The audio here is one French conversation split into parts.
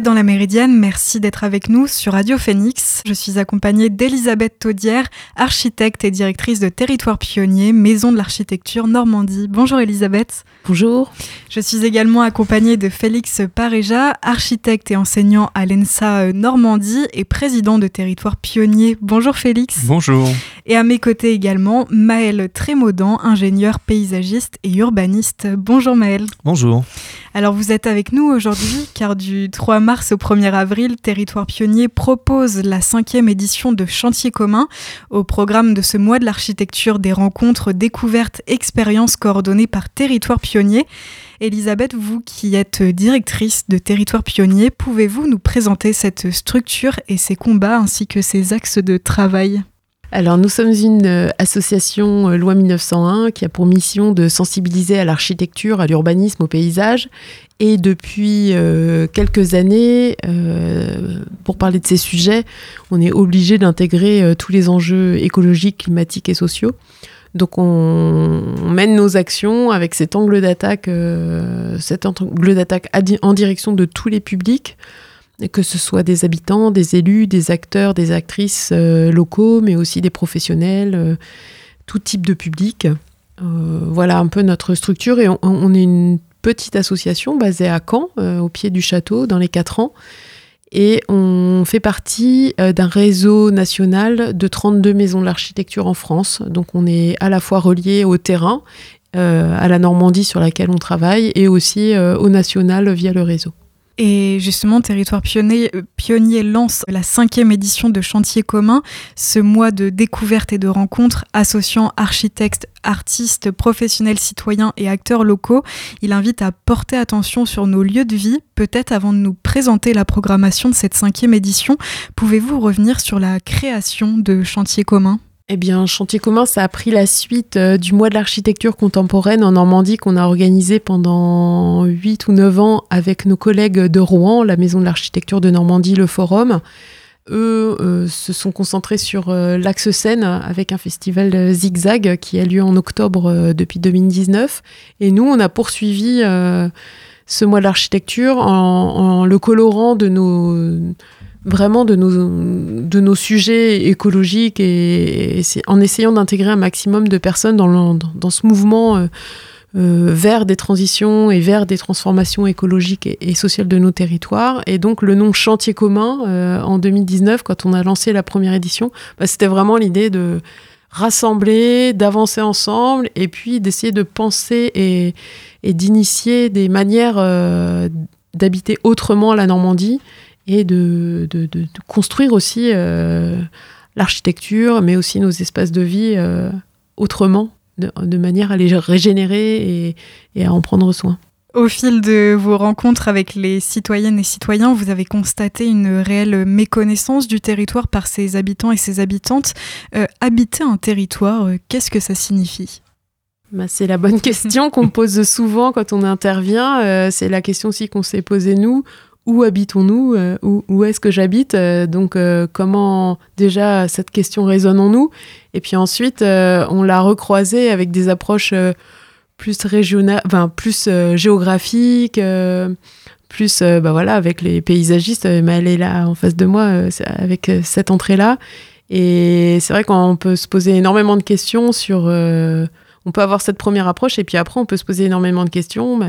Dans la Méridienne, merci d'être avec nous sur Radio Phoenix. Je suis accompagnée d'Elisabeth Taudière, architecte et directrice de Territoire Pionnier, Maison de l'Architecture Normandie. Bonjour Elisabeth. Bonjour. Je suis également accompagnée de Félix Pareja, architecte et enseignant à l'ENSA Normandie et président de Territoire Pionnier. Bonjour Félix. Bonjour. Et à mes côtés également, Maël Trémaudan, ingénieur paysagiste et urbaniste. Bonjour Maël. Bonjour. Alors vous êtes avec nous aujourd'hui car du 3 mars au 1er avril, Territoire Pionnier propose la cinquième édition de Chantier commun au programme de ce mois de l'architecture des rencontres, découvertes, expériences coordonnées par Territoire Pionnier. Elisabeth, vous qui êtes directrice de Territoire Pionnier, pouvez-vous nous présenter cette structure et ses combats ainsi que ses axes de travail? Alors nous sommes une euh, association euh, loi 1901 qui a pour mission de sensibiliser à l'architecture, à l'urbanisme, au paysage. Et depuis euh, quelques années, pour parler de ces sujets, on est obligé d'intégrer tous les enjeux écologiques, climatiques et sociaux. Donc on, mène nos actions avec cet angle d'attaque, cet angle d'attaque en direction de tous les publics que ce soit des habitants, des élus, des acteurs, des actrices euh, locaux, mais aussi des professionnels, euh, tout type de public. Euh, voilà un peu notre structure et on, est une petite association basée à Caen, au pied du château, dans les quatre ans. Et on fait partie d'un réseau national de 32 maisons de l'architecture en France. Donc on est à la fois relié au terrain, à la Normandie sur laquelle on travaille, et aussi au national via le réseau. Et justement, Territoire Pionnier, Pionnier, lance la cinquième édition de Chantier commun, ce mois de découverte et de rencontres associant architectes, artistes, professionnels citoyens et acteurs locaux. Il invite à porter attention sur nos lieux de vie. Peut-être avant de nous présenter la programmation de cette cinquième édition, pouvez-vous revenir sur la création de Chantier commun? Eh bien, Chantier commun, ça a pris la suite euh, du mois de l'architecture contemporaine en Normandie qu'on a organisé pendant 8 ou 9 ans avec nos collègues de Rouen, la maison de l'architecture de Normandie, le Forum. Eux euh, se sont concentrés sur euh, l'axe Seine avec un festival Zigzag qui a lieu en octobre depuis 2019. Et nous, on a poursuivi ce mois de l'architecture en, le colorant de nos vraiment de nos, de nos sujets écologiques et, en essayant d'intégrer un maximum de personnes dans, dans, ce mouvement euh, euh, vers des transitions et vers des transformations écologiques et, sociales de nos territoires. Et donc le nom Chantier commun euh, en 2019, quand on a lancé la première édition, bah, c'était vraiment l'idée de rassembler, d'avancer ensemble et puis d'essayer de penser et, et d'initier des manières d'habiter autrement la Normandie et de, de, de, construire aussi euh, l'architecture, mais aussi nos espaces de vie euh, autrement, de, manière à les régénérer et, et, à en prendre soin. Au fil de vos rencontres avec les citoyennes et citoyens, vous avez constaté une réelle méconnaissance du territoire par ses habitants et ses habitantes. Euh, habiter un territoire, qu'est-ce que ça signifie? Bah, c'est la bonne question qu'on pose souvent quand on intervient. c'est la question aussi qu'on s'est posée nous où habitons-nous euh, Où, est-ce que j'habite euh, Donc, euh, comment déjà cette question résonne en nous Et puis ensuite, on l'a recroisée avec des approches plus régionales, enfin, plus géographiques, plus, bah voilà, avec les paysagistes. Mais elle est là en face de moi avec cette entrée-là. Et c'est vrai qu'on peut se poser énormément de questions sur on peut avoir cette première approche et puis après on peut se poser énormément de questions. Bah,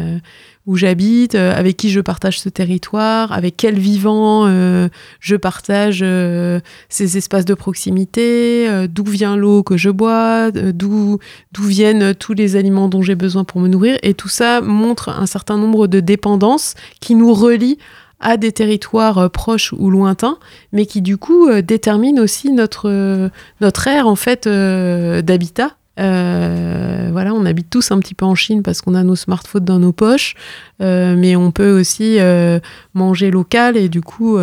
où j'habite, euh, avec qui je partage ce territoire, avec quels vivants euh, je partage euh, ces espaces de proximité, d'où vient l'eau que je bois, d'où viennent tous les aliments dont j'ai besoin pour me nourrir. Et tout ça montre un certain nombre de dépendances qui nous relient à des territoires proches ou lointains, mais qui du coup déterminent aussi notre, notre ère en fait d'habitat euh, voilà, on habite tous un petit peu en Chine parce qu'on a nos smartphones dans nos poches, euh, mais on peut aussi euh, manger local et du coup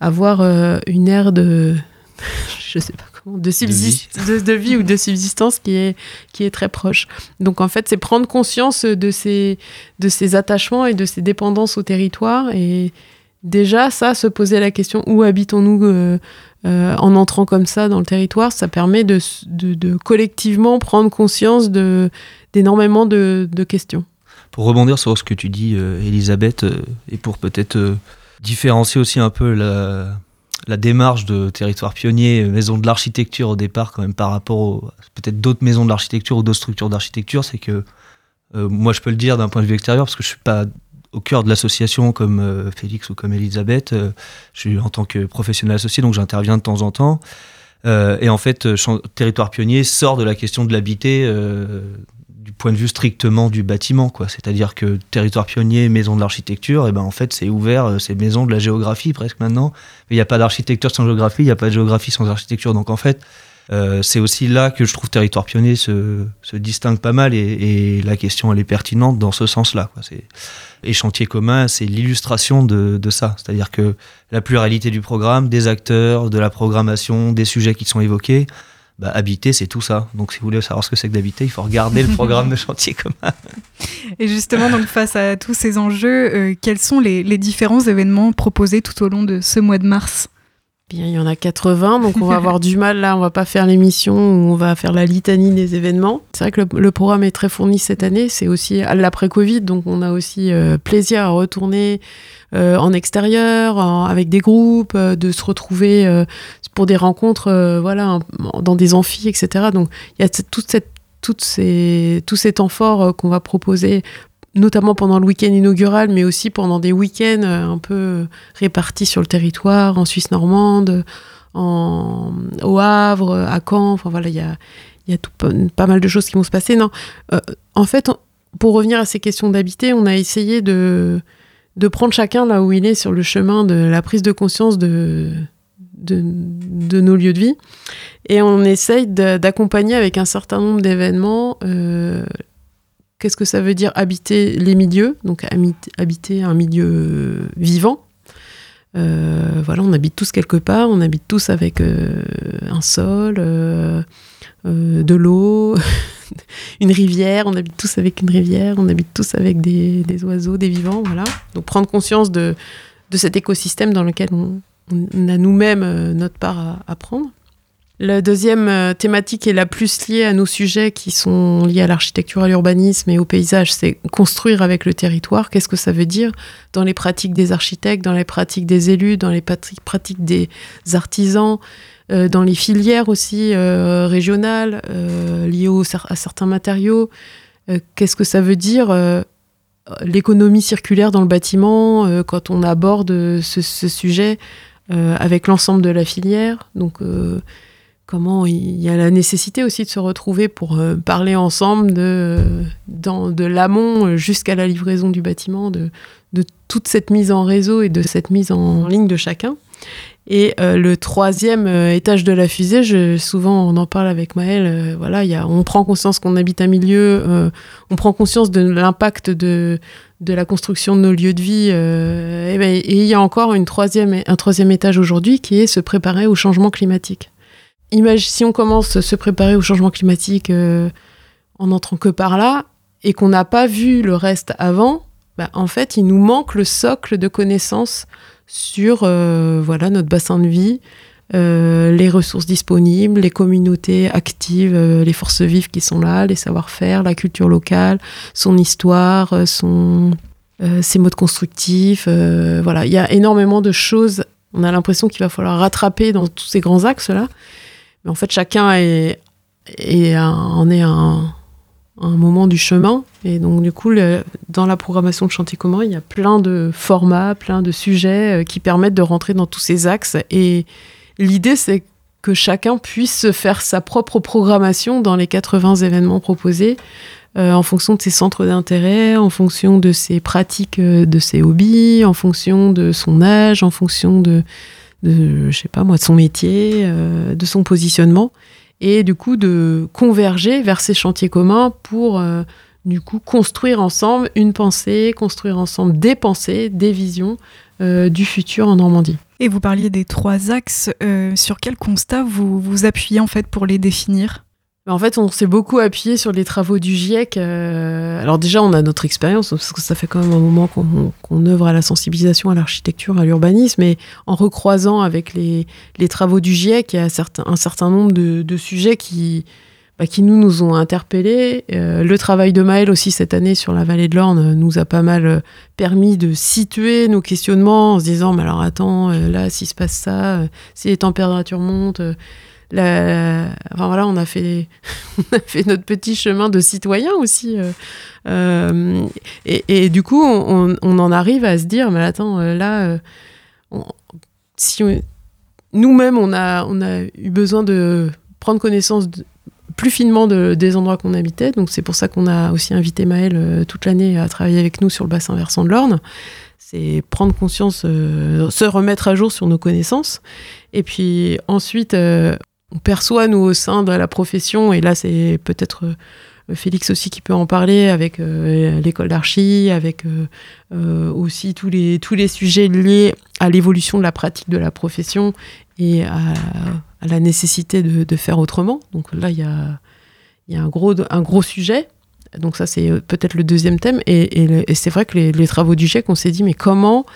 avoir une ère de, je sais pas comment, de, de, de, vie ou de subsistance qui est, qui est très proche. Donc en fait, c'est prendre conscience de ces, de ces attachements et de ces dépendances au territoire et déjà ça, se poser la question où habitons-nous euh, en entrant comme ça dans le territoire, ça permet de, collectivement prendre conscience d'énormément de, questions. Pour rebondir sur ce que tu dis, euh, Elisabeth, euh, et pour peut-être différencier aussi un peu la, la démarche de territoire pionnier, maison de l'architecture au départ, quand même par rapport peut-être d'autres maisons de l'architecture ou d'autres structures d'architecture, c'est que moi je peux le dire d'un point de vue extérieur parce que je suis pas au cœur de l'association comme euh, Félix ou comme Elisabeth. Euh, je suis en tant que professionnel associé, donc j'interviens de temps en temps. et en fait, territoire pionnier sort de la question de l'habiter du point de vue strictement du bâtiment. C'est-à-dire que territoire pionnier, maison de l'architecture, et eh ben en fait c'est ouvert, euh, c'est maison de la géographie presque maintenant. Il n'y a pas d'architecture sans géographie, il n'y a pas de géographie sans architecture. Donc en fait, euh, c'est aussi là que je trouve territoire pionnier se, se distingue pas mal et, la question elle est pertinente dans ce sens-là. Et chantier commun, c'est l'illustration de, ça. C'est-à-dire que la pluralité du programme, des acteurs, de la programmation, des sujets qui sont évoqués, bah, habiter, c'est tout ça. Donc, si vous voulez savoir ce que c'est que d'habiter, il faut regarder le programme de chantier commun. Et justement, donc, face à tous ces enjeux, euh, quels sont les, différents événements proposés tout au long de ce mois de mars? Bien, il y en a 80, donc on va avoir du mal là, on va pas faire l'émission où on va faire la litanie des événements. C'est vrai que le, programme est très fourni cette année, c'est aussi à l'après-Covid, donc on a aussi euh, plaisir à retourner euh, en extérieur, avec des groupes, euh, de se retrouver pour des rencontres, voilà, dans des amphis, etc. Donc il y a toute cette, toutes ces, tous ces temps forts qu'on va proposer notamment pendant le week-end inaugural, mais aussi pendant des week-ends un peu répartis sur le territoire, en Suisse normande, en, au Havre, à Caen. Enfin voilà, il y a, y a tout, pas mal de choses qui vont se passer. Non, en fait, pour revenir à ces questions d'habiter, on a essayé de, de prendre chacun là où il est sur le chemin de la prise de conscience de, de, nos lieux de vie. Et on essaye d'accompagner avec un certain nombre d'événements. Euh, qu'est-ce que ça veut dire habiter les milieux Donc habiter un milieu vivant? Euh, voilà, on habite tous quelque part, on habite tous avec euh, un sol, de l'eau, une rivière, on habite tous avec une rivière, on habite tous avec des, oiseaux, des vivants, voilà. Donc prendre conscience de, de cet écosystème dans lequel on, a nous-mêmes euh, notre part à, prendre. La deuxième euh, thématique est la plus liée à nos sujets qui sont liés à l'architecture, à l'urbanisme et au paysage, c'est construire avec le territoire. Qu'est-ce que ça veut dire dans les pratiques des architectes, dans les pratiques des élus, dans les pratiques des artisans euh, dans les filières aussi euh, régionales liées à certains matériaux? Qu'est-ce que ça veut dire l'économie circulaire dans le bâtiment quand on aborde ce, sujet avec l'ensemble de la filière? Donc comment il y a la nécessité aussi de se retrouver pour parler ensemble de, de l'amont jusqu'à la livraison du bâtiment, de, toute cette mise en réseau et de cette mise en ligne de chacun. Et euh, le troisième euh, étage de la fusée, je, souvent on en parle avec euh, voilà, y a, on prend conscience qu'on habite un milieu, on prend conscience de l'impact de, de la construction de nos lieux de vie. Ben, et il y a encore une troisième, un troisième étage aujourd'hui qui est se préparer au changement climatique. Si on commence à se préparer au changement climatique en entrant que par là et qu'on n'a pas vu le reste avant, ben, en fait, il nous manque le socle de connaissances sur euh, voilà notre bassin de vie, euh, les ressources disponibles, les communautés actives, euh, les forces vives qui sont là, les savoir-faire, la culture locale, son histoire, son, ses modes constructifs. voilà, il y a énormément de choses. On a l'impression qu'il va falloir rattraper dans tous ces grands axes-là. En fait, chacun est, est en est un, un moment du chemin. Et donc, du coup, dans la programmation de Chantier commun, il y a plein de formats, plein de sujets euh, qui permettent de rentrer dans tous ces axes. Et l'idée, c'est que chacun puisse faire sa propre programmation dans les 80 événements proposés, euh, en fonction de ses centres d'intérêt, en fonction de ses pratiques, euh, de ses hobbies, en fonction de son âge, en fonction de, de je sais pas moi, de son métier, de son positionnement et du coup de converger vers ces chantiers communs pour euh, du coup construire ensemble une pensée, construire ensemble des pensées, des visions euh, du futur en Normandie. Et vous parliez des trois axes. Euh, sur quel constat vous vous appuyez en fait pour les définir? En fait, on s'est beaucoup appuyé sur les travaux du GIEC. Euh, alors déjà, on a notre expérience, parce que ça fait quand même un moment qu'on œuvre à la sensibilisation à l'architecture, à l'urbanisme, et en recroisant avec les, travaux du GIEC, il y a un certain nombre de, sujets qui, bah, qui nous, ont interpellés. Euh, le travail de Maël aussi cette année sur la vallée de l'Orne nous a pas mal euh, permis de situer nos questionnements en se disant, mais alors attends, euh, là, s'il se passe ça, si les températures montent, voilà, on a, fait... on a fait notre petit chemin de citoyen aussi. Et, et, du coup, on, on, en arrive à se dire, mais attends, là, on... si nous-mêmes, on a, on a eu besoin de prendre connaissance plus finement des endroits qu'on habitait. Donc c'est pour ça qu'on a aussi invité Maël euh, toute l'année à travailler avec nous sur le bassin versant de l'Orne. C'est prendre conscience, euh, se remettre à jour sur nos connaissances. Et puis ensuite, euh, on perçoit, nous, au sein de la profession, et là c'est peut-être Félix aussi qui peut en parler avec l'école d'archi, avec aussi tous les, tous les sujets liés à l'évolution de la pratique de la profession et à la nécessité de, faire autrement. Donc là, il y a, y a, un, gros, un gros sujet. Donc ça, c'est euh, peut-être le deuxième thème. Et, et, c'est vrai que les, les, travaux du GIEC, on s'est dit, mais comment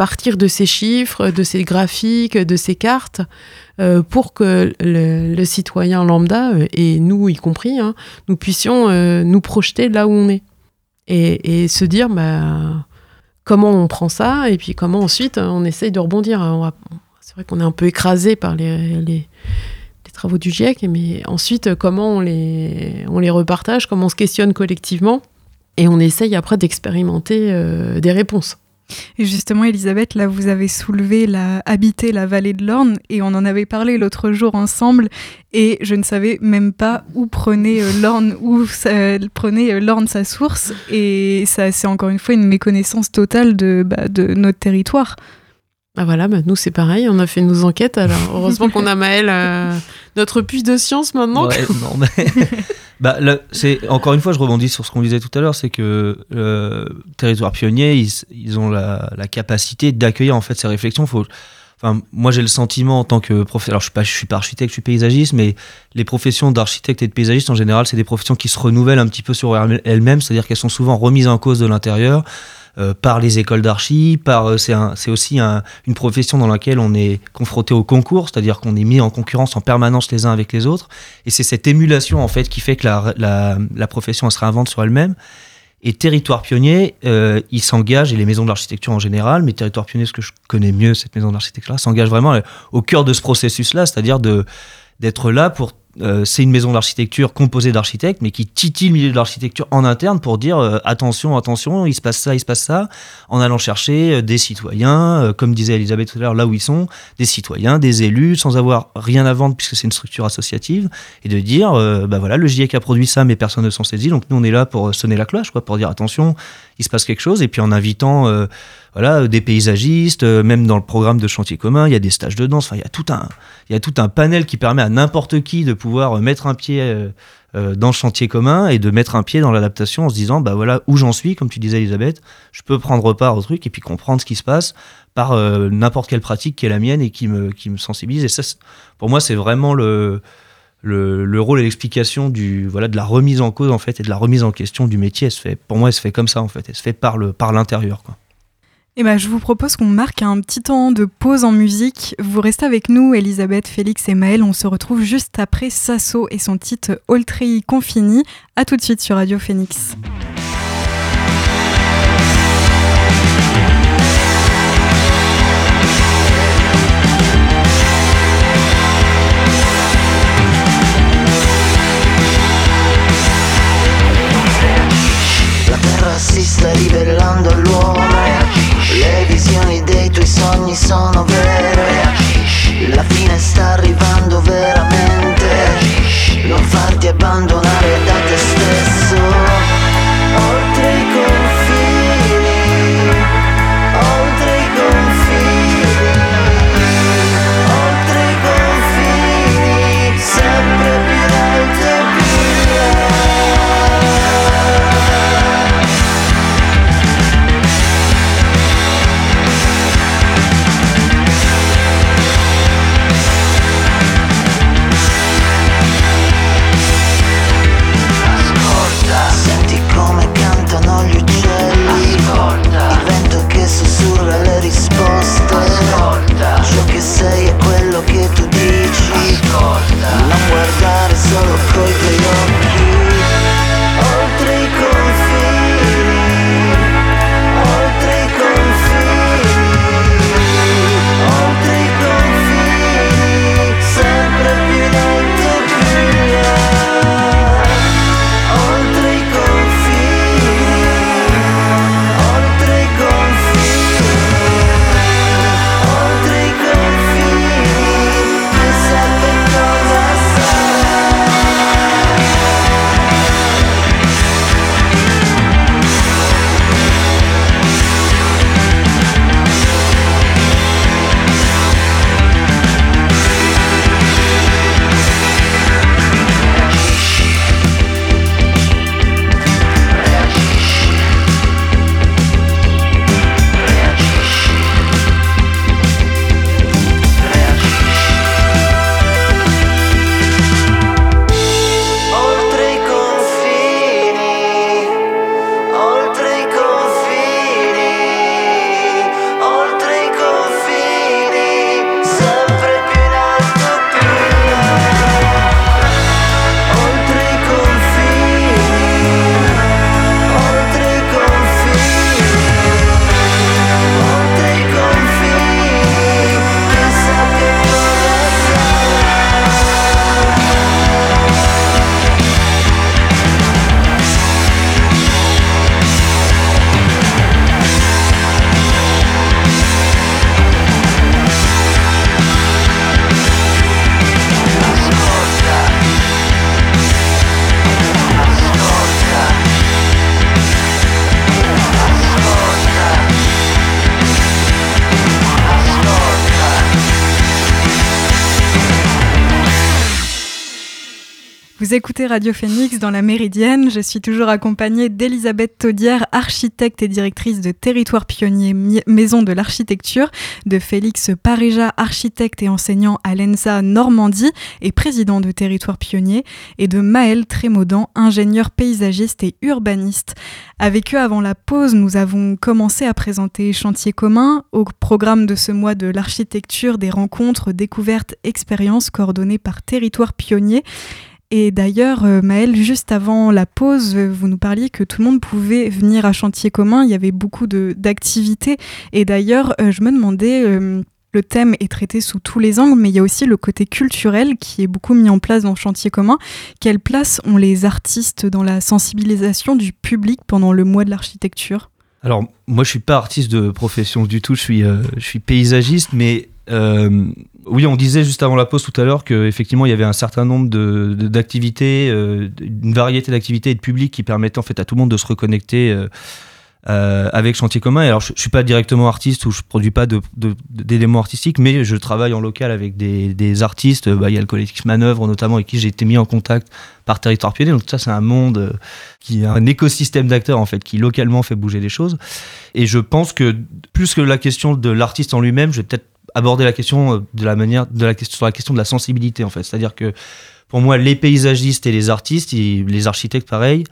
partir de ces chiffres, de ces graphiques, de ces cartes, euh, pour que le, citoyen lambda, euh, et nous y compris, hein, nous puissions euh, nous projeter là où on est. Et, se dire, bah, comment on prend ça, et puis comment ensuite on essaye de rebondir. On va, c'est vrai qu'on est un peu écrasé par les, travaux du GIEC, mais ensuite, comment on les, repartage, comment on se questionne collectivement, et on essaye après d'expérimenter des réponses. Et justement, Elisabeth, là, vous avez soulevé la, habiter la vallée de l'Orne, et on en avait parlé l'autre jour ensemble, et je ne savais même pas où prenait euh, l'Orne, où prenait euh, l'Orne sa source, et ça, c'est encore une fois une méconnaissance totale de, bah, de notre territoire. Ah voilà, bah nous c'est pareil, on a fait nos enquêtes. Alors heureusement qu'on a Maël, euh, notre puce de science maintenant. Ouais, non, mais... bah, c'est encore une fois, je rebondis sur ce qu'on disait tout à l'heure, c'est que le territoire pionnier, ils, ils ont la, la capacité d'accueillir en fait ces réflexions. Faut, enfin, moi j'ai le sentiment en tant que professeur, alors je suis pas, je suis pas architecte, je suis paysagiste, mais les professions d'architecte et de paysagiste en général, c'est des professions qui se renouvellent un petit peu sur elles-mêmes, c'est-à-dire qu'elles sont souvent remises en cause de l'intérieur. Euh, par les écoles d'archi, par euh, c'est aussi un, une profession dans laquelle on est confronté au concours, c'est-à-dire qu'on est mis en concurrence en permanence les uns avec les autres, et c'est cette émulation en fait qui fait que la, la, profession elle se réinvente sur elle-même. Et Territoire Pionnier, euh, il s'engage, et les maisons d'architecture en général, mais Territoire Pionnier, ce que je connais mieux, cette maison d'architecture-là, s'engage vraiment au cœur de ce processus-là, c'est-à-dire d'être là pour euh, c'est une maison d'architecture composée d'architectes, mais qui titille le milieu de l'architecture en interne pour dire euh, attention, attention, il se passe ça, il se passe ça, en allant chercher euh, des citoyens, comme disait Elisabeth tout à l'heure, là où ils sont, des citoyens, des élus, sans avoir rien à vendre puisque c'est une structure associative, et de dire bah voilà, le GIEC a produit ça, mais personne ne s'en saisit, donc nous on est là pour sonner la cloche, quoi, pour dire attention, il se passe quelque chose, et puis en invitant voilà, des paysagistes, euh, même dans le programme de chantier commun, il y a des stages de danse. Il y a tout un, il y a tout un panel qui permet à n'importe qui de pouvoir euh, mettre un pied euh, dans le chantier commun et de mettre un pied dans l'adaptation en se disant, bah voilà où j'en suis, comme tu disais Elisabeth, je peux prendre part au truc et puis comprendre ce qui se passe par n'importe quelle pratique qui est la mienne et qui me, qui me sensibilise. Et ça, pour moi, c'est vraiment le, le, le, rôle et l'explication du voilà de la remise en cause en fait et de la remise en question du métier. Se fait, pour moi, elle se fait comme ça en fait. Elle se fait par le par l'intérieur quoi. Eh ben, je vous propose qu'on marque un petit temps de pause en musique. Vous restez avec nous, Elisabeth, Félix et Maël. On se retrouve juste après Sasso et son titre Oltrei Confini. A tout de suite sur Radio Phoenix. Vous écoutez Radio Phoenix dans la Méridienne. Je suis toujours accompagnée d'Elisabeth Taudière, architecte et directrice de Territoire Pionnier Maison de l'Architecture, de Félix Paréja, architecte et enseignant à l'ENSA Normandie et président de Territoire Pionnier, et de Maël Trémaudan, ingénieur paysagiste et urbaniste. Avec eux, avant la pause, nous avons commencé à présenter Chantier commun au programme de ce mois de l'architecture, des rencontres, découvertes, expériences coordonnées par Territoire Pionnier. Et d'ailleurs, euh, Maëlle, juste avant la pause, vous nous parliez que tout le monde pouvait venir à chantier commun. Il y avait beaucoup d'activités. Et d'ailleurs, euh, je me demandais, euh, le thème est traité sous tous les angles, mais il y a aussi le côté culturel qui est beaucoup mis en place dans chantier commun. Quelle place ont les artistes dans la sensibilisation du public pendant le mois de l'architecture? Alors, moi, je suis pas artiste de profession du tout. Je suis, je suis paysagiste, mais oui, on disait juste avant la pause tout à l'heure qu'effectivement, il y avait un certain nombre d'activités, de, euh, une variété d'activités et de publics qui permettaient en fait à tout le monde de se reconnecter euh, euh, avec Chantier commun. alors, je, ne suis pas directement artiste ou je produis pas d'éléments artistiques, mais je travaille en local avec des, artistes. Bah, il y a le collectif Manœuvre notamment, avec qui j'ai été mis en contact par Territoire Pionnier. Donc ça, c'est un monde qui est un écosystème d'acteurs en fait, qui localement fait bouger les choses. Et je pense que plus que la question de l'artiste en lui-même, je vais peut-être aborder la question euh, de la manière de la question sur la question de la sensibilité en fait c'est-à-dire que pour moi les paysagistes et les artistes les architectes pareil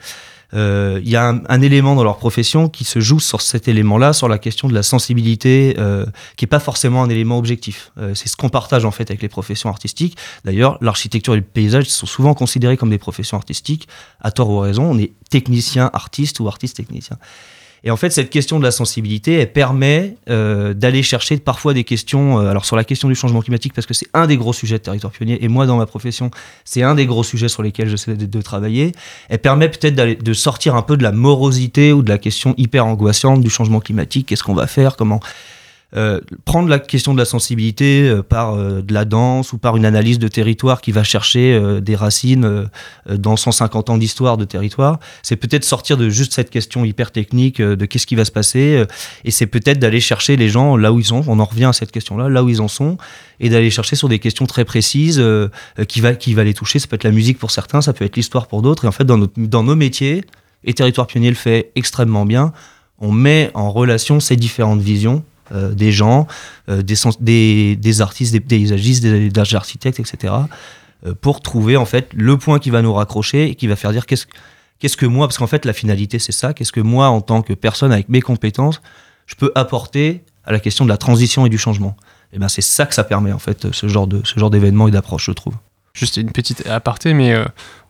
euh, il y a un, élément dans leur profession qui se joue sur cet élément-là, sur la question de la sensibilité, euh, qui est pas forcément un élément objectif. c'est ce qu'on partage en fait avec les professions artistiques. D'ailleurs, l'architecture et le paysage sont souvent considérés comme des professions artistiques, à tort ou à raison. On est technicien artiste ou artiste technicien. Et en fait, cette question de la sensibilité, elle permet euh, d'aller chercher parfois des questions, euh, alors sur la question du changement climatique, parce que c'est un des gros sujets de territoire pionnier, et moi dans ma profession, c'est un des gros sujets sur lesquels j'essaie de, de travailler. Elle permet peut-être de sortir un peu de la morosité ou de la question hyper angoissante du changement climatique, qu'est-ce qu'on va faire, comment euh, prendre la question de la sensibilité euh, par euh, de la danse ou par une analyse de territoire qui va chercher des racines dans 150 ans d'histoire de territoire, c'est peut-être sortir de juste cette question hyper technique de qu'est-ce qui va se passer, et c'est peut-être d'aller chercher les gens là où ils sont, on en revient à cette question-là, là où ils en sont, et d'aller chercher sur des questions très précises qui, va, qui va les toucher, ça peut être la musique pour certains, ça peut être l'histoire pour d'autres, et en fait dans, notre, dans nos métiers, et Territoire Pionnier le fait extrêmement bien, on met en relation ces différentes visions euh, des gens, euh, des, artistes, des paysagistes, des, architectes, etc. Euh, pour trouver en fait le point qui va nous raccrocher et qui va faire dire qu'est-ce qu'est-ce que moi, parce qu'en fait la finalité c'est ça, qu'est-ce que moi en tant que personne avec mes compétences, je peux apporter à la question de la transition et du changement. Et ben c'est ça que ça permet en fait ce genre de ce genre d'événement et d'approche, je trouve. Juste une petite aparté, mais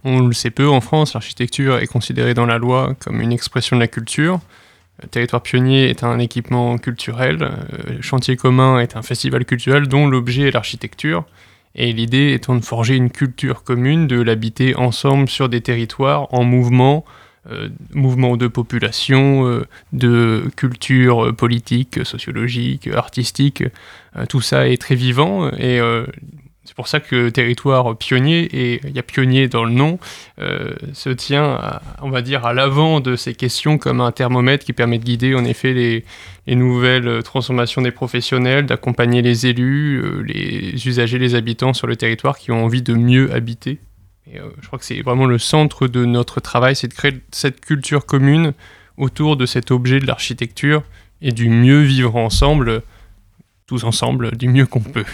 on le sait peu en France, l'architecture est considérée dans la loi comme une expression de la culture. Territoire Pionnier est un équipement culturel, euh, Chantier commun est un festival culturel dont l'objet est l'architecture, et l'idée étant de forger une culture commune, de l'habiter ensemble sur des territoires en mouvement, euh, mouvement de population, euh, de culture politique, sociologique, artistique, tout ça est très vivant, et c'est pour ça que territoire pionnier, et il y a pionnier dans le nom, euh, se tient, on va dire, à l'avant de ces questions comme un thermomètre qui permet de guider en effet les, nouvelles transformations des professionnels, d'accompagner les élus, euh, les usagers, les habitants sur le territoire qui ont envie de mieux habiter. Et, euh, je crois que c'est vraiment le centre de notre travail, c'est de créer cette culture commune autour de cet objet de l'architecture et du mieux vivre ensemble, tous ensemble, du mieux qu'on peut.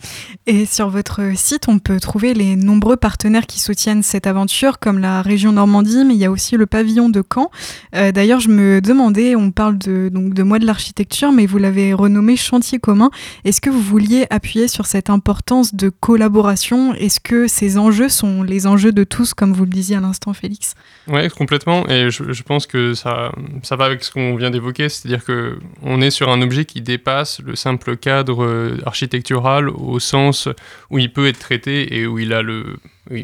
Et sur votre site, on peut trouver les nombreux partenaires qui soutiennent cette aventure, comme la région Normandie, mais il y a aussi le pavillon de Caen. Euh, d'ailleurs, je me demandais, on parle de, donc de mois de l'architecture, mais vous l'avez renommé chantier commun. Est-ce que vous vouliez appuyer sur cette importance de collaboration? Est-ce que ces enjeux sont les enjeux de tous, comme vous le disiez à l'instant, Félix? Oui, complètement. Et je, pense que ça, ça va avec ce qu'on vient d'évoquer, c'est-à-dire qu'on est sur un objet qui dépasse le simple cadre euh, architectural au sens où il peut être traité et où il a le,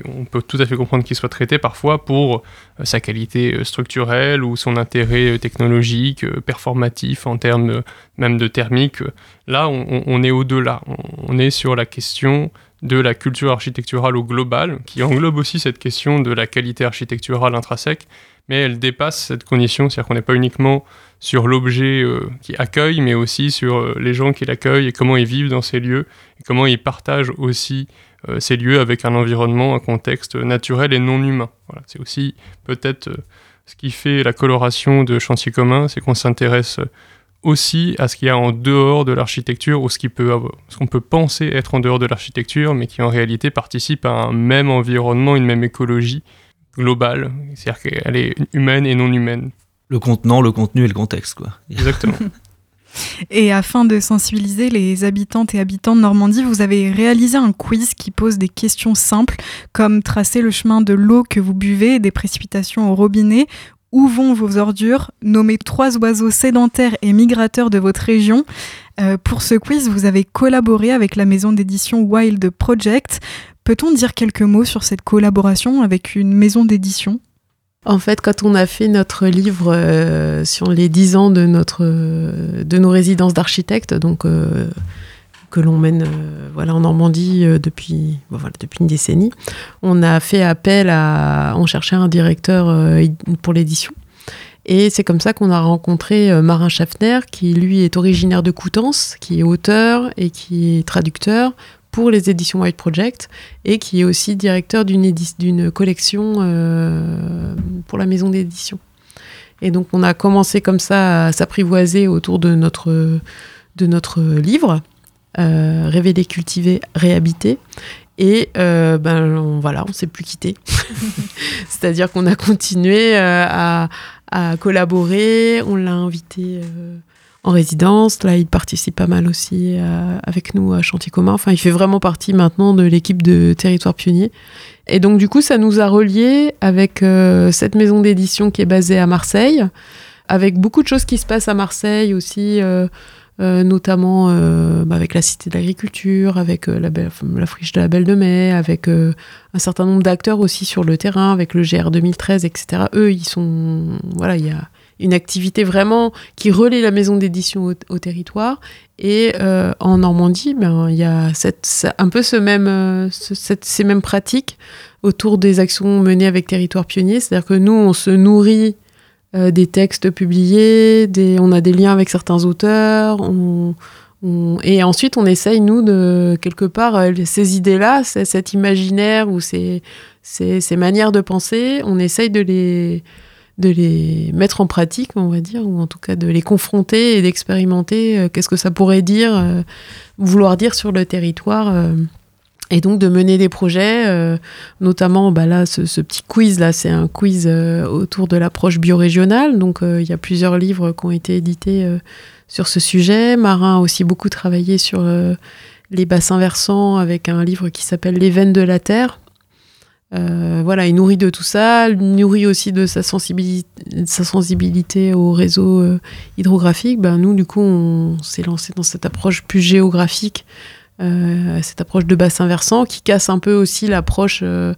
on peut tout à fait comprendre qu'il soit traité parfois pour euh, sa qualité euh, structurelle ou son intérêt euh, technologique, performatif en termes même de thermique. Là, on, est au-delà. On, est sur la question de la culture architecturale au global, qui englobe aussi cette question de la qualité architecturale intrinsèque, mais elle dépasse cette condition, c'est-à-dire qu'on n'est pas uniquement sur l'objet qui accueille, mais aussi sur les gens qui l'accueillent et comment ils vivent dans ces lieux, et comment ils partagent aussi ces lieux avec un environnement, un contexte naturel et non humain. Voilà, c'est aussi peut-être ce qui fait la coloration de chantier commun, c'est qu'on s'intéresse aussi à ce qu'il y a en dehors de l'architecture ou ce qu'on peut, ce qu'on peut penser être en dehors de l'architecture, mais qui en réalité participe à un même environnement, une même écologie globale, c'est-à-dire qu'elle est humaine et non humaine. Le contenant, le contenu et le contexte, quoi. Exactement. Et afin de sensibiliser les habitantes et habitants de Normandie, vous avez réalisé un quiz qui pose des questions simples comme tracer le chemin de l'eau que vous buvez, des précipitations au robinet où vont vos ordures Nommez trois oiseaux sédentaires et migrateurs de votre région. Euh, pour ce quiz, vous avez collaboré avec la maison d'édition Wild Project. Peut-on dire quelques mots sur cette collaboration avec une maison d'édition? En fait, quand on a fait notre livre euh, sur les dix ans de, notre, de nos résidences d'architectes, donc euh, que l'on mène voilà, en Normandie depuis, voilà, depuis une décennie, on a fait appel à. On cherchait un directeur pour l'édition. Et c'est comme ça qu'on a rencontré euh, Marin Schaffner, qui lui est originaire de Coutances, qui est auteur et qui est traducteur pour les éditions White Project, et qui est aussi directeur d'une collection euh, pour la maison d'édition. Et donc on a commencé comme ça à s'apprivoiser autour de notre, de notre livre, euh, Révéler, cultiver, réhabiter. Et euh, ben on, voilà, on s'est plus quitté. C'est-à-dire qu'on a continué à, à collaborer. On l'a invité euh, en résidence. Là, il participe pas mal aussi euh, avec nous à Chantier commun. Enfin, il fait vraiment partie maintenant de l'équipe de Territoire Pionnier. Et donc, du coup, ça nous a reliés avec euh, cette maison d'édition qui est basée à Marseille, avec beaucoup de choses qui se passent à Marseille aussi. Euh, notamment euh, bah, avec la Cité de l'Agriculture, avec euh, la, friche de la Belle de Mai, avec un certain nombre d'acteurs aussi sur le terrain, avec le GR 2013, etc. Eux, ils sont. Voilà, il y a une activité vraiment qui relie la maison d'édition au, territoire. Et en Normandie, ben, il y a un peu ce même, ces mêmes pratiques autour des actions menées avec Territoire Pionnier. C'est-à-dire que nous, on se nourrit euh, des textes publiés, on a des liens avec certains auteurs, et ensuite on essaye, nous, de quelque part, euh, ces idées-là, cet imaginaire ou ces, ces, ces, manières de penser, on essaye de les, de les mettre en pratique, on va dire, ou en tout cas de les confronter et d'expérimenter euh, qu'est-ce que ça pourrait dire, vouloir dire sur le territoire et donc de mener des projets, euh, notamment bah là, ce, petit quiz là, c'est un quiz euh, autour de l'approche biorégionale. Donc euh, il y a plusieurs livres qui ont été édités sur ce sujet. Marin a aussi beaucoup travaillé sur les bassins versants avec un livre qui s'appelle Les veines de la terre. voilà, il nourrit de tout ça, il nourrit aussi de sa sensibilité, sa sensibilité au réseau hydrographique. Ben, nous, du coup, on s'est lancé dans cette approche plus géographique euh, cette approche de bassin versant qui casse un peu aussi l'approche euh,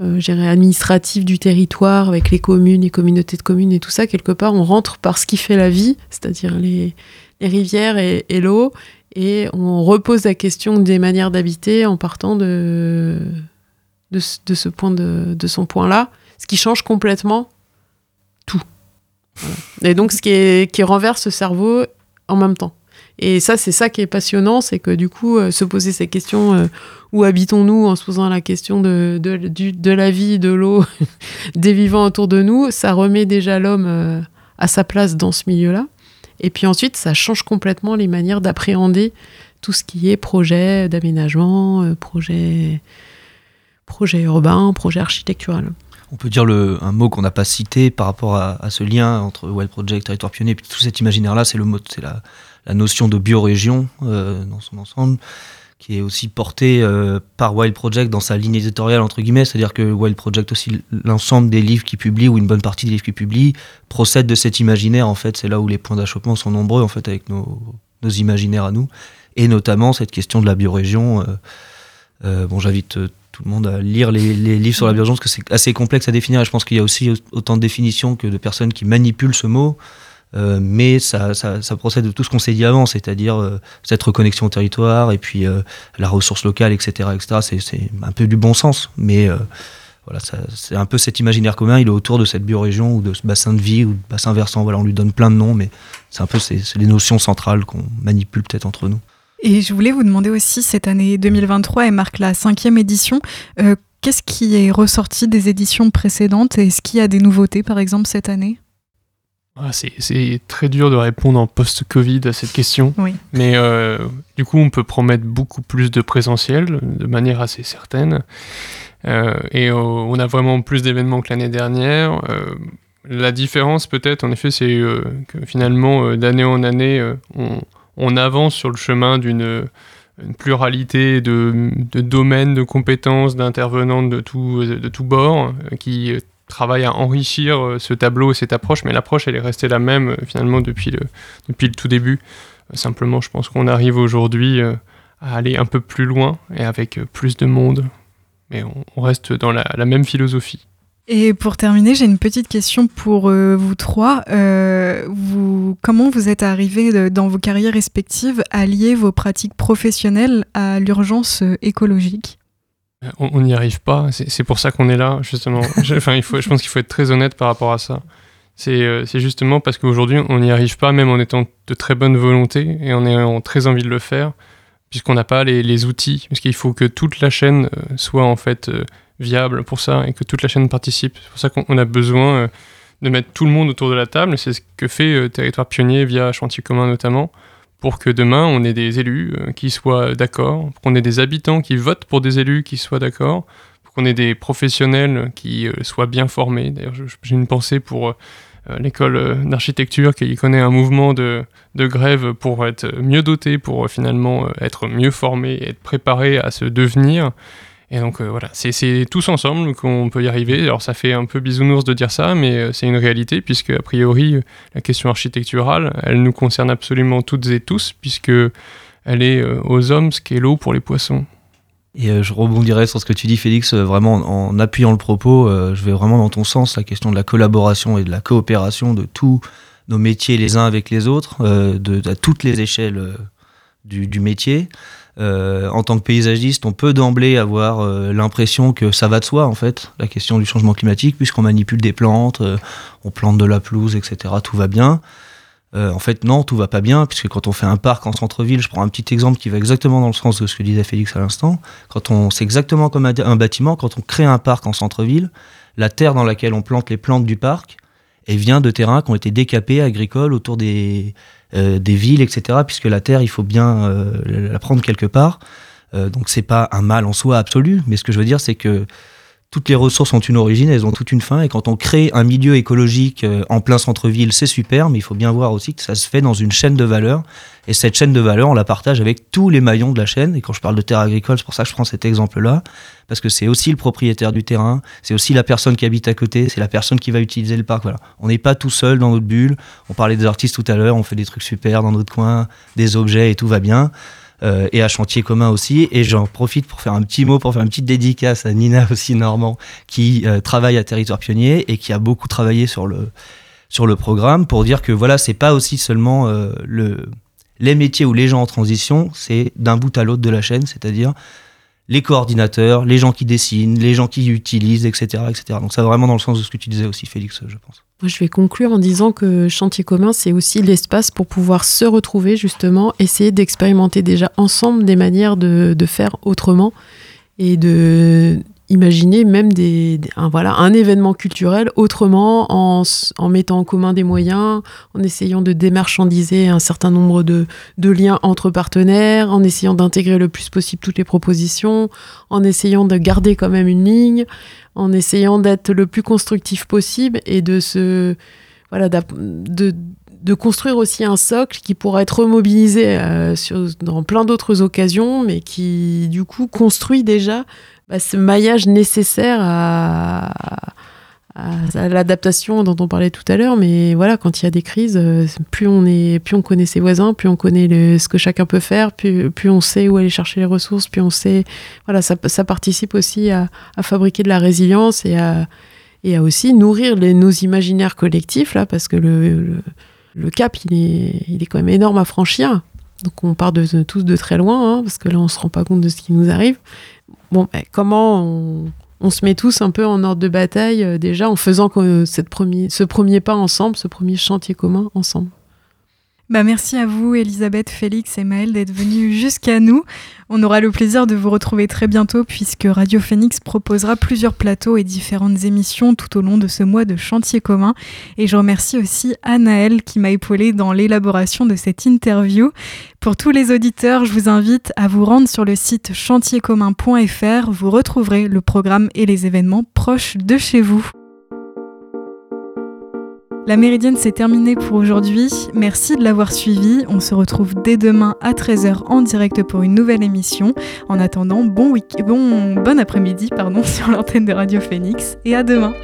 euh administrative du territoire avec les communes, les communautés de communes et tout ça. Quelque part, on rentre par ce qui fait la vie, c'est-à-dire les, rivières et, l'eau, et on repose la question des manières d'habiter en partant de, ce son point-là, ce qui change complètement tout. Et donc, ce qui, qui renverse ce cerveau en même temps. Et ça, c'est ça qui est passionnant, c'est que du coup, euh, se poser ces questions, euh, où habitons-nous en se posant la question de, de, la vie, de l'eau, des vivants autour de nous, ça remet déjà l'homme euh, à sa place dans ce milieu-là. Et puis ensuite, ça change complètement les manières d'appréhender tout ce qui est projet d'aménagement, projet, projet urbain, projet architectural on peut dire le, un mot qu'on n'a pas cité par rapport à, à, ce lien entre Wild Project, Territoire Pionnier, et puis tout cet imaginaire-là, c'est le mot, c'est la, la notion de biorégion euh, dans son ensemble, qui est aussi portée euh, par Wild Project dans sa ligne éditoriale, entre guillemets, c'est-à-dire que Wild Project aussi, l'ensemble des livres qu'il publie, ou une bonne partie des livres qu'il publie, procède de cet imaginaire, en fait, c'est là où les points d'achoppement sont nombreux, en fait, avec nos, nos imaginaires à nous, et notamment cette question de la biorégion. Euh, bon, j'invite tout le monde à lire les, les livres sur la biorégion, parce que c'est assez complexe à définir, et je pense qu'il y a aussi autant de définitions que de personnes qui manipulent ce mot. Euh, mais ça, procède de tout ce qu'on s'est dit avant, c'est-à-dire euh, cette reconnexion au territoire et puis euh, la ressource locale, etc. etc. C'est un peu du bon sens, mais voilà, c'est un peu cet imaginaire commun, il est autour de cette biorégion ou de ce bassin de vie ou de bassin versant. Voilà, on lui donne plein de noms, mais c'est un peu les notions centrales qu'on manipule peut-être entre nous. Et je voulais vous demander aussi, cette année 2023, elle marque la cinquième édition. Qu'est-ce qui est ressorti des éditions précédentes est-ce qu'il y a des nouveautés, par exemple, cette année? Ah, c'est très dur de répondre en post-Covid à cette question. Oui. Mais euh, du coup, on peut promettre beaucoup plus de présentiel de manière assez certaine. Euh, et on a vraiment plus d'événements que l'année dernière. la différence, peut-être, en effet, c'est que finalement, d'année en année, on, on avance sur le chemin d'une pluralité de, domaines, de compétences, d'intervenants de tout, de tout bord euh, qui travaillent à enrichir euh, ce tableau et cette approche, mais l'approche elle est restée la même euh, finalement depuis le, depuis le tout début. Simplement, je pense qu'on arrive aujourd'hui à aller un peu plus loin et avec plus de monde, mais on, reste dans la même philosophie. Et pour terminer, j'ai une petite question pour euh, vous trois. Euh, vous, comment vous êtes arrivés dans vos carrières respectives à lier vos pratiques professionnelles à l'urgence euh, écologique? On n'y arrive pas. C'est pour ça qu'on est là, justement. je, enfin, il faut, je pense qu'il faut être très honnête par rapport à ça. C'est justement parce qu'aujourd'hui, on n'y arrive pas, même en étant de très bonne volonté et en ayant très envie de le faire, puisqu'on n'a pas les, les, outils. Parce qu'il faut que toute la chaîne soit en fait viable pour ça et que toute la chaîne participe. C'est pour ça qu'on a besoin euh, de mettre tout le monde autour de la table. C'est ce que fait euh, Territoire Pionnier via Chantier Commun notamment, pour que demain on ait des élus euh, qui soient d'accord, qu'on ait des habitants qui votent pour des élus qui soient d'accord, pour qu'on ait des professionnels qui soient bien formés. D'ailleurs, j'ai une pensée pour l'école d'architecture qui connaît un mouvement de, de, grève pour être mieux doté, pour finalement être mieux formé, être préparé à se devenir. Et donc euh, voilà, c'est tous ensemble qu'on peut y arriver. Alors ça fait un peu bisounours de dire ça, mais euh, c'est une réalité, puisque a priori, la question architecturale, elle nous concerne absolument toutes et tous, puisque elle est euh, aux hommes ce qu'est l'eau pour les poissons. Et je rebondirai sur ce que tu dis, Félix, vraiment en, appuyant le propos, je vais vraiment dans ton sens, la question de la collaboration et de la coopération de tous nos métiers les uns avec les autres, à toutes les échelles du métier. Euh, en tant que paysagiste, on peut d'emblée avoir euh, l'impression que ça va de soi, en fait, la question du changement climatique, puisqu'on manipule des plantes, euh, on plante de la pelouse, etc. Tout va bien. en fait, non, tout va pas bien, puisque quand on fait un parc en centre-ville, je prends un petit exemple qui va exactement dans le sens de ce que disait Félix à l'instant. Quand on, c'est exactement comme un bâtiment, quand on crée un parc en centre-ville, la terre dans laquelle on plante les plantes du parc, elle vient de terrains qui ont été décapés agricoles autour des, euh, des villes, etc. Puisque la terre, il faut bien euh, la prendre quelque part. Euh, donc c'est pas un mal en soi absolu, mais ce que je veux dire, c'est que toutes les ressources ont une origine, elles ont toute une fin, et quand on crée un milieu écologique euh, en plein centre-ville, c'est super, mais il faut bien voir aussi que ça se fait dans une chaîne de valeur, et cette chaîne de valeur, on la partage avec tous les maillons de la chaîne, et quand je parle de terre agricole, c'est pour ça que je prends cet exemple-là, parce que c'est aussi le propriétaire du terrain, c'est aussi la personne qui habite à côté, c'est la personne qui va utiliser le parc, voilà. On n'est pas tout seul dans notre bulle, on parlait des artistes tout à l'heure, on fait des trucs super dans notre coin, des objets, et tout va bien. Euh, et à chantier commun aussi. Et j'en profite pour faire un petit mot, pour faire une petite dédicace à Nina aussi Normand, qui euh, travaille à Territoire Pionnier et qui a beaucoup travaillé sur le, sur le programme pour dire que voilà, c'est pas aussi seulement euh, le, les métiers ou les gens en transition, c'est d'un bout à l'autre de la chaîne, c'est-à-dire les coordinateurs, les gens qui dessinent, les gens qui utilisent, etc., etc. Donc ça va vraiment dans le sens de ce que tu disais aussi, Félix, je pense. Je vais conclure en disant que Chantier commun, c'est aussi l'espace pour pouvoir se retrouver, justement, essayer d'expérimenter déjà ensemble des manières de, faire autrement et de imaginer même des, un, voilà, un événement culturel autrement en, en, mettant en commun des moyens, en essayant de démarchandiser un certain nombre de, de liens entre partenaires, en essayant d'intégrer le plus possible toutes les propositions, en essayant de garder quand même une ligne, en essayant d'être le plus constructif possible et de se voilà de, de construire aussi un socle qui pourra être remobilisé euh, sur, dans plein d'autres occasions, mais qui du coup construit déjà bah, ce maillage nécessaire à, l'adaptation dont on parlait tout à l'heure. Mais voilà, quand il y a des crises, euh, plus on, est, plus on connaît ses voisins, plus on connaît ce que chacun peut faire, plus, on sait où aller chercher les ressources, plus on sait. Voilà, ça, participe aussi à, fabriquer de la résilience et à, aussi nourrir nos imaginaires collectifs, là, parce que le, cap, il est quand même énorme à franchir. Donc on part de, tous de très loin, hein, parce que là, on ne se rend pas compte de ce qui nous arrive. Bon, ben, comment on, se met tous un peu en ordre de bataille euh, déjà en faisant premier, ce premier pas ensemble, ce premier chantier commun ensemble? Bah merci à vous, Elisabeth, Félix et Maëlle, d'être venus jusqu'à nous. On aura le plaisir de vous retrouver très bientôt puisque Radio Phoenix proposera plusieurs plateaux et différentes émissions tout au long de ce mois de chantier commun. Et je remercie aussi Anaëlle qui m'a épaulé dans l'élaboration de cette interview. Pour tous les auditeurs, je vous invite à vous rendre sur le site chantiercommun.fr. Vous retrouverez le programme et les événements proches de chez vous. La Méridienne, c'est terminé pour aujourd'hui. Merci de l'avoir suivi. On se retrouve dès demain à 13h en direct pour une nouvelle émission. En attendant, bon, week bon, bon après-midi pardon, sur l'antenne de Radio Phoenix et à demain.